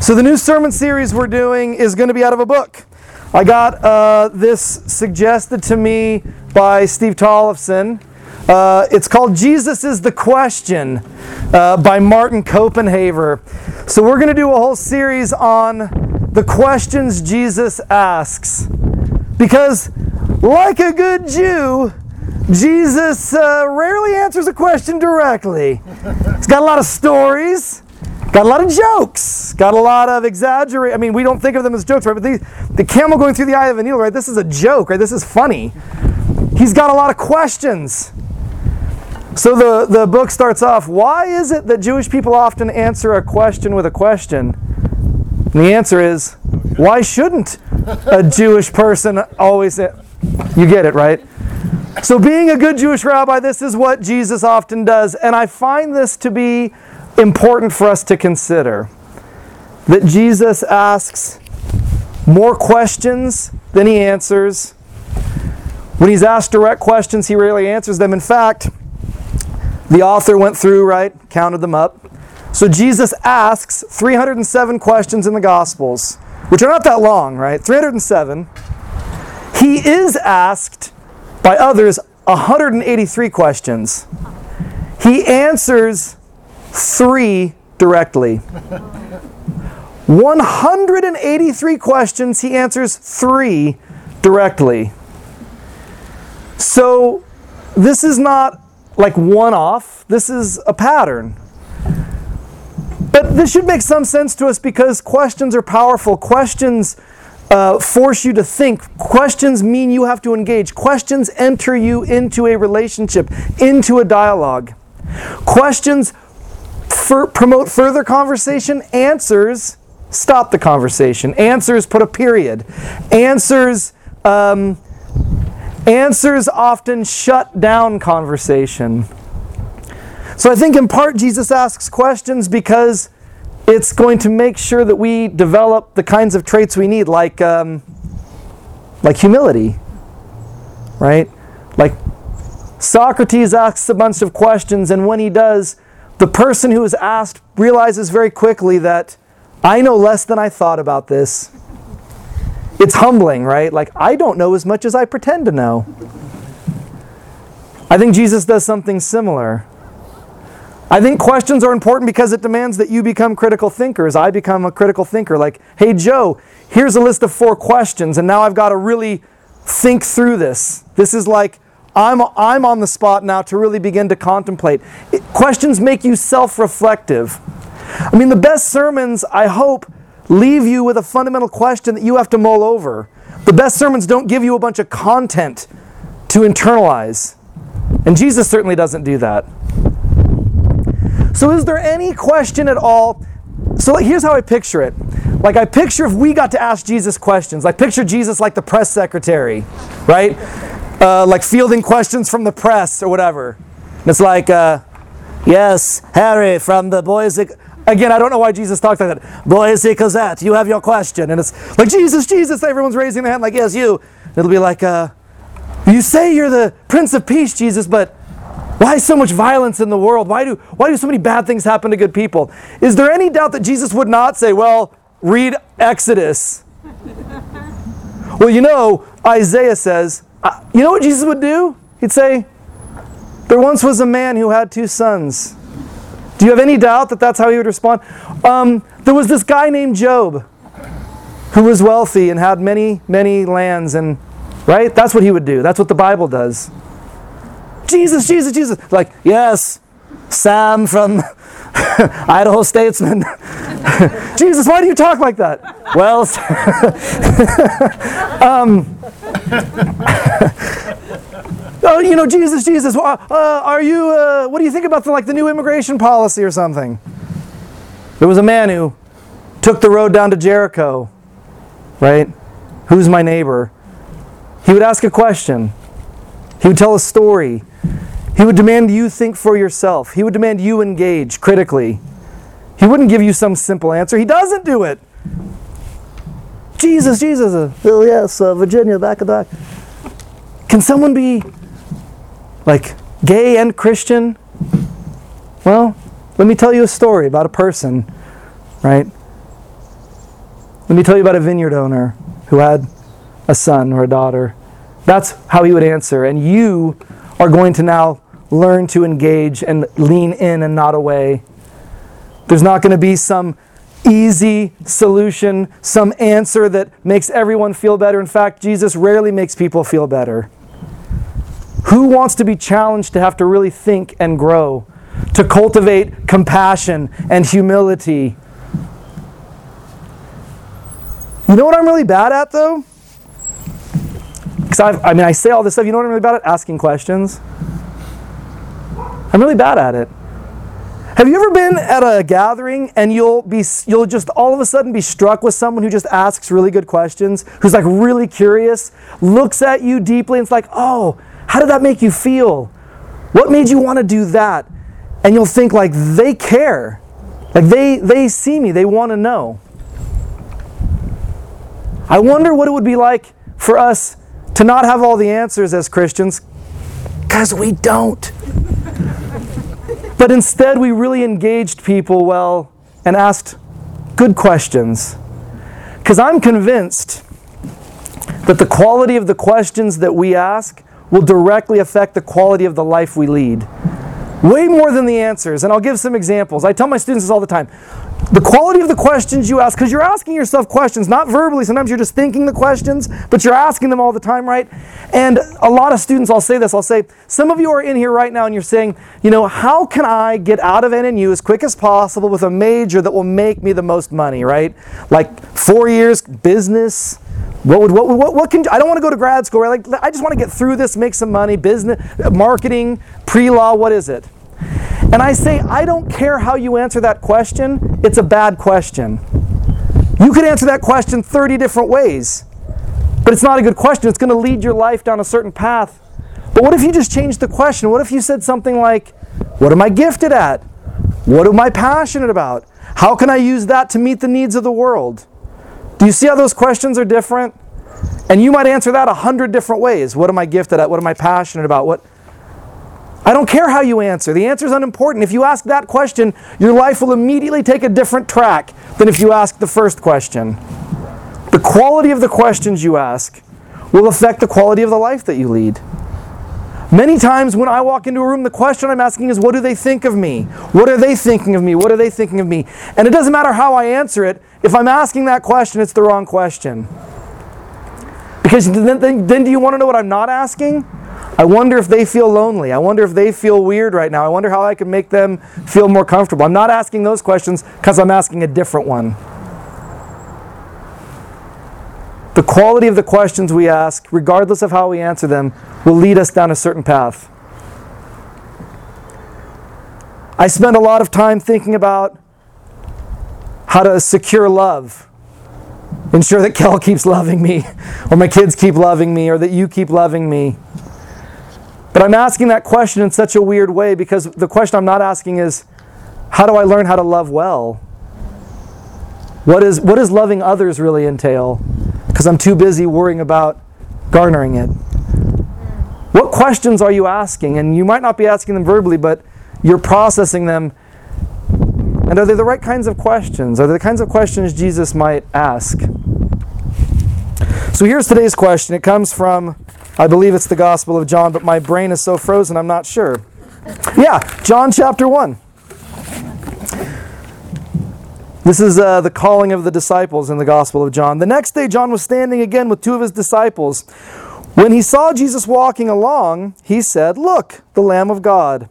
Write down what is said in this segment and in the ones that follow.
So, the new sermon series we're doing is going to be out of a book. I got uh, this suggested to me by Steve Tollefson. Uh, it's called Jesus is the Question uh, by Martin Copenhaver. So, we're going to do a whole series on the questions Jesus asks. Because, like a good Jew, Jesus uh, rarely answers a question directly. He's got a lot of stories. Got a lot of jokes. Got a lot of exaggerate. I mean, we don't think of them as jokes, right? But the, the camel going through the eye of a needle, right? This is a joke, right? This is funny. He's got a lot of questions. So the, the book starts off why is it that Jewish people often answer a question with a question? And the answer is why shouldn't a Jewish person always. You get it, right? So, being a good Jewish rabbi, this is what Jesus often does. And I find this to be important for us to consider that Jesus asks more questions than he answers. When he's asked direct questions, he rarely answers them. In fact, the author went through, right, counted them up. So Jesus asks 307 questions in the Gospels, which are not that long, right? 307. He is asked by others 183 questions. He answers three directly. 183 questions, he answers three directly. So this is not like one off, this is a pattern. But this should make some sense to us because questions are powerful. Questions uh, force you to think. Questions mean you have to engage. Questions enter you into a relationship, into a dialogue. Questions promote further conversation. Answers stop the conversation. Answers put a period. Answers um, answers often shut down conversation. So I think in part Jesus asks questions because it's going to make sure that we develop the kinds of traits we need, like um, like humility, right? Like Socrates asks a bunch of questions, and when he does, the person who is asked realizes very quickly that I know less than I thought about this. It's humbling, right? Like, I don't know as much as I pretend to know. I think Jesus does something similar. I think questions are important because it demands that you become critical thinkers. I become a critical thinker. Like, hey, Joe, here's a list of four questions, and now I've got to really think through this. This is like, I'm, I'm on the spot now to really begin to contemplate. It, questions make you self reflective. I mean, the best sermons, I hope, leave you with a fundamental question that you have to mull over. The best sermons don't give you a bunch of content to internalize. And Jesus certainly doesn't do that. So, is there any question at all? So, like, here's how I picture it. Like, I picture if we got to ask Jesus questions, like, picture Jesus like the press secretary, right? Uh, like fielding questions from the press or whatever. And it's like, uh, yes, Harry from the Boise. Again, I don't know why Jesus talked like that. Boise Gazette, you have your question. And it's like, Jesus, Jesus. Everyone's raising their hand, like, yes, you. It'll be like, uh, you say you're the Prince of Peace, Jesus, but why so much violence in the world? Why do, why do so many bad things happen to good people? Is there any doubt that Jesus would not say, well, read Exodus? well, you know, Isaiah says, you know what Jesus would do? He'd say, There once was a man who had two sons. Do you have any doubt that that's how he would respond? Um, there was this guy named Job who was wealthy and had many, many lands, and right? That's what he would do. That's what the Bible does. Jesus, Jesus, Jesus. Like, yes, Sam from Idaho Statesman. Jesus, why do you talk like that? Well, um, oh, you know, Jesus, Jesus, uh, are you, uh, what do you think about the, like the new immigration policy or something? There was a man who took the road down to Jericho, right? Who's my neighbor? He would ask a question. He would tell a story. He would demand you think for yourself. He would demand you engage critically. He wouldn't give you some simple answer. He doesn't do it. Jesus, Jesus. Oh, yes, uh, Virginia, back the back. Can someone be like gay and Christian? Well, let me tell you a story about a person, right? Let me tell you about a vineyard owner who had a son or a daughter. That's how he would answer. And you are going to now learn to engage and lean in and not away. There's not going to be some easy solution, some answer that makes everyone feel better. In fact, Jesus rarely makes people feel better. Who wants to be challenged to have to really think and grow, to cultivate compassion and humility? You know what I'm really bad at, though? Because I mean, I say all this stuff. You know what I'm really bad at? Asking questions. I'm really bad at it. Have you ever been at a gathering and you'll be you'll just all of a sudden be struck with someone who just asks really good questions, who's like really curious, looks at you deeply and it's like, "Oh, how did that make you feel? What made you want to do that?" And you'll think like they care. Like they they see me, they want to know. I wonder what it would be like for us to not have all the answers as Christians cuz we don't. But instead, we really engaged people well and asked good questions. Because I'm convinced that the quality of the questions that we ask will directly affect the quality of the life we lead. Way more than the answers. And I'll give some examples. I tell my students this all the time the quality of the questions you ask, because you're asking yourself questions, not verbally. Sometimes you're just thinking the questions, but you're asking them all the time, right? And a lot of students, I'll say this, I'll say, some of you are in here right now and you're saying, you know, how can I get out of NNU as quick as possible with a major that will make me the most money, right? Like four years, business. What would what, what, what can I don't want to go to grad school. Right? Like I just want to get through this, make some money, business, marketing, pre-law. What is it? And I say, I don't care how you answer that question, it's a bad question. You could answer that question 30 different ways, but it's not a good question. It's going to lead your life down a certain path. But what if you just changed the question? What if you said something like, What am I gifted at? What am I passionate about? How can I use that to meet the needs of the world? Do you see how those questions are different? And you might answer that a hundred different ways. What am I gifted at? What am I passionate about? What I don't care how you answer. The answer is unimportant. If you ask that question, your life will immediately take a different track than if you ask the first question. The quality of the questions you ask will affect the quality of the life that you lead. Many times when I walk into a room, the question I'm asking is, What do they think of me? What are they thinking of me? What are they thinking of me? And it doesn't matter how I answer it, if I'm asking that question, it's the wrong question. Because then, then, then do you want to know what I'm not asking? I wonder if they feel lonely. I wonder if they feel weird right now. I wonder how I can make them feel more comfortable. I'm not asking those questions because I'm asking a different one. The quality of the questions we ask, regardless of how we answer them, will lead us down a certain path. I spend a lot of time thinking about how to secure love. Ensure that Kel keeps loving me, or my kids keep loving me, or that you keep loving me. But I'm asking that question in such a weird way because the question I'm not asking is, how do I learn how to love well? What, is, what does loving others really entail? Because I'm too busy worrying about garnering it. What questions are you asking? And you might not be asking them verbally, but you're processing them. And are they the right kinds of questions? Are they the kinds of questions Jesus might ask? So here's today's question. It comes from I believe it's the Gospel of John, but my brain is so frozen I'm not sure. Yeah, John chapter 1. This is uh, the calling of the disciples in the Gospel of John. The next day, John was standing again with two of his disciples. When he saw Jesus walking along, he said, Look, the Lamb of God.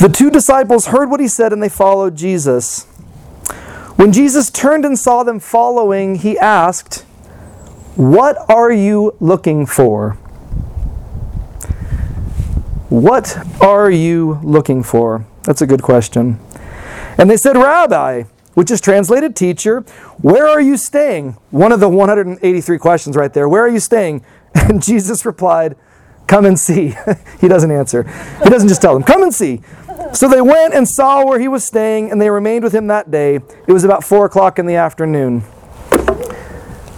The two disciples heard what he said and they followed Jesus. When Jesus turned and saw them following, he asked, what are you looking for? What are you looking for? That's a good question. And they said, Rabbi, which is translated teacher, where are you staying? One of the 183 questions right there. Where are you staying? And Jesus replied, Come and see. he doesn't answer. He doesn't just tell them, Come and see. So they went and saw where he was staying, and they remained with him that day. It was about four o'clock in the afternoon.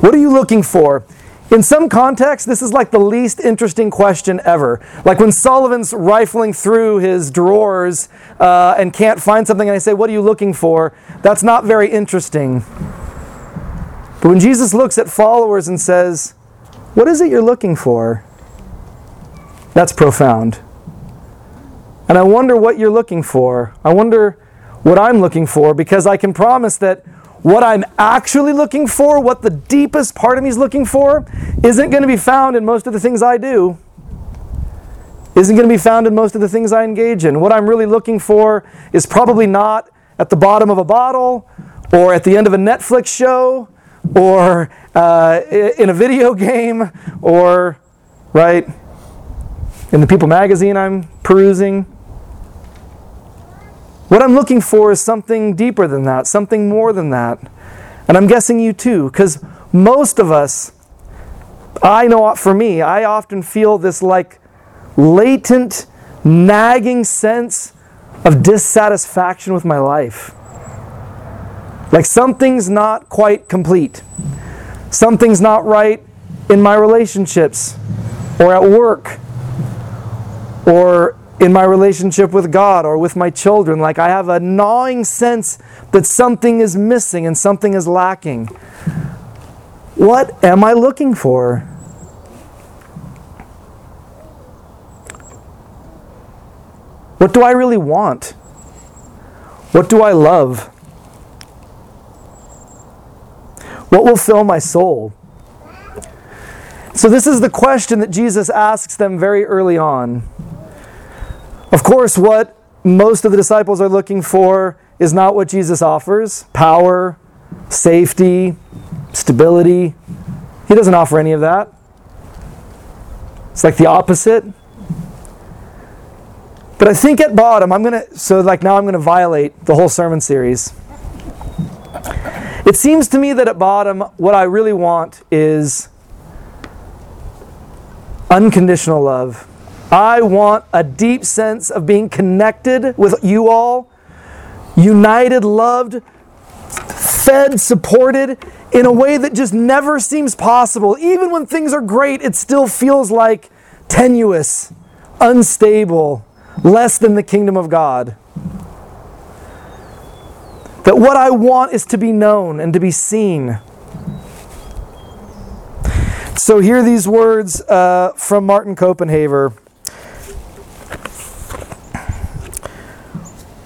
What are you looking for? In some contexts, this is like the least interesting question ever. Like when Sullivan's rifling through his drawers uh, and can't find something, and I say, What are you looking for? That's not very interesting. But when Jesus looks at followers and says, What is it you're looking for? That's profound. And I wonder what you're looking for. I wonder what I'm looking for because I can promise that what I'm actually looking for, what the deepest part of me is looking for, isn't going to be found in most of the things I do. Isn't going to be found in most of the things I engage in. What I'm really looking for is probably not at the bottom of a bottle or at the end of a Netflix show or uh, in a video game or, right, in the People magazine I'm perusing. What I'm looking for is something deeper than that, something more than that. And I'm guessing you too, because most of us, I know for me, I often feel this like latent, nagging sense of dissatisfaction with my life. Like something's not quite complete. Something's not right in my relationships or at work or in my relationship with God or with my children. Like I have a gnawing sense that something is missing and something is lacking. What am I looking for? What do I really want? What do I love? What will fill my soul? So, this is the question that Jesus asks them very early on. Of course, what most of the disciples are looking for is not what Jesus offers power, safety, stability. He doesn't offer any of that. It's like the opposite. But I think at bottom, I'm going to, so like now I'm going to violate the whole sermon series. It seems to me that at bottom, what I really want is unconditional love. I want a deep sense of being connected with you all, united, loved, fed, supported in a way that just never seems possible. Even when things are great, it still feels like tenuous, unstable, less than the kingdom of God. That what I want is to be known and to be seen. So, hear these words uh, from Martin Copenhaver.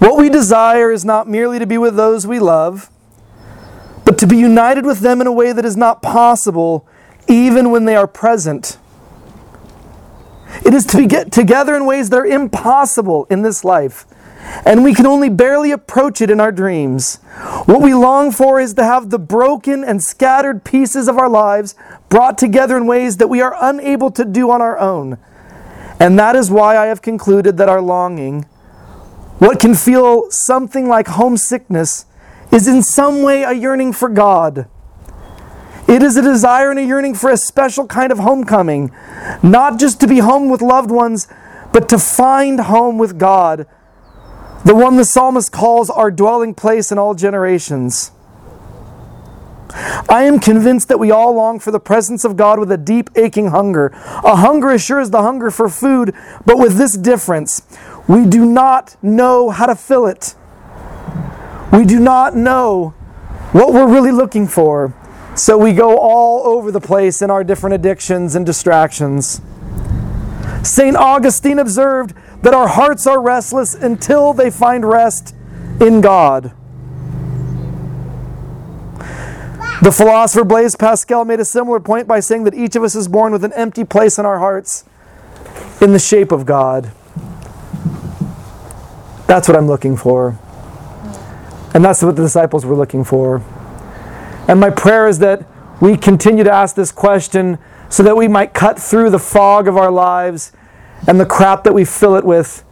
What we desire is not merely to be with those we love, but to be united with them in a way that is not possible even when they are present. It is to be get together in ways that are impossible in this life, and we can only barely approach it in our dreams. What we long for is to have the broken and scattered pieces of our lives brought together in ways that we are unable to do on our own. And that is why I have concluded that our longing what can feel something like homesickness is in some way a yearning for God. It is a desire and a yearning for a special kind of homecoming, not just to be home with loved ones, but to find home with God, the one the psalmist calls our dwelling place in all generations. I am convinced that we all long for the presence of God with a deep, aching hunger. A hunger as sure as the hunger for food, but with this difference. We do not know how to fill it. We do not know what we're really looking for. So we go all over the place in our different addictions and distractions. St. Augustine observed that our hearts are restless until they find rest in God. The philosopher Blaise Pascal made a similar point by saying that each of us is born with an empty place in our hearts in the shape of God. That's what I'm looking for. And that's what the disciples were looking for. And my prayer is that we continue to ask this question so that we might cut through the fog of our lives and the crap that we fill it with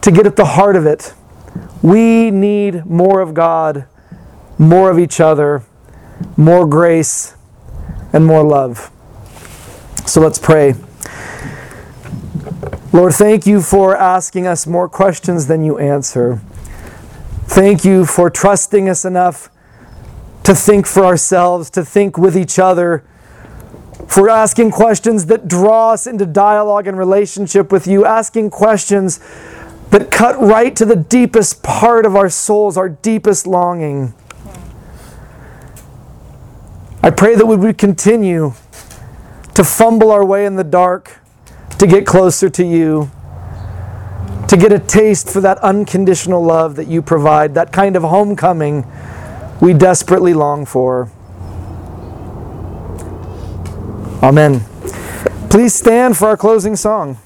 to get at the heart of it. We need more of God, more of each other, more grace, and more love. So let's pray. Lord, thank you for asking us more questions than you answer. Thank you for trusting us enough to think for ourselves, to think with each other, for asking questions that draw us into dialogue and relationship with you, asking questions that cut right to the deepest part of our souls, our deepest longing. I pray that we would continue to fumble our way in the dark to get closer to you, to get a taste for that unconditional love that you provide, that kind of homecoming we desperately long for. Amen. Please stand for our closing song.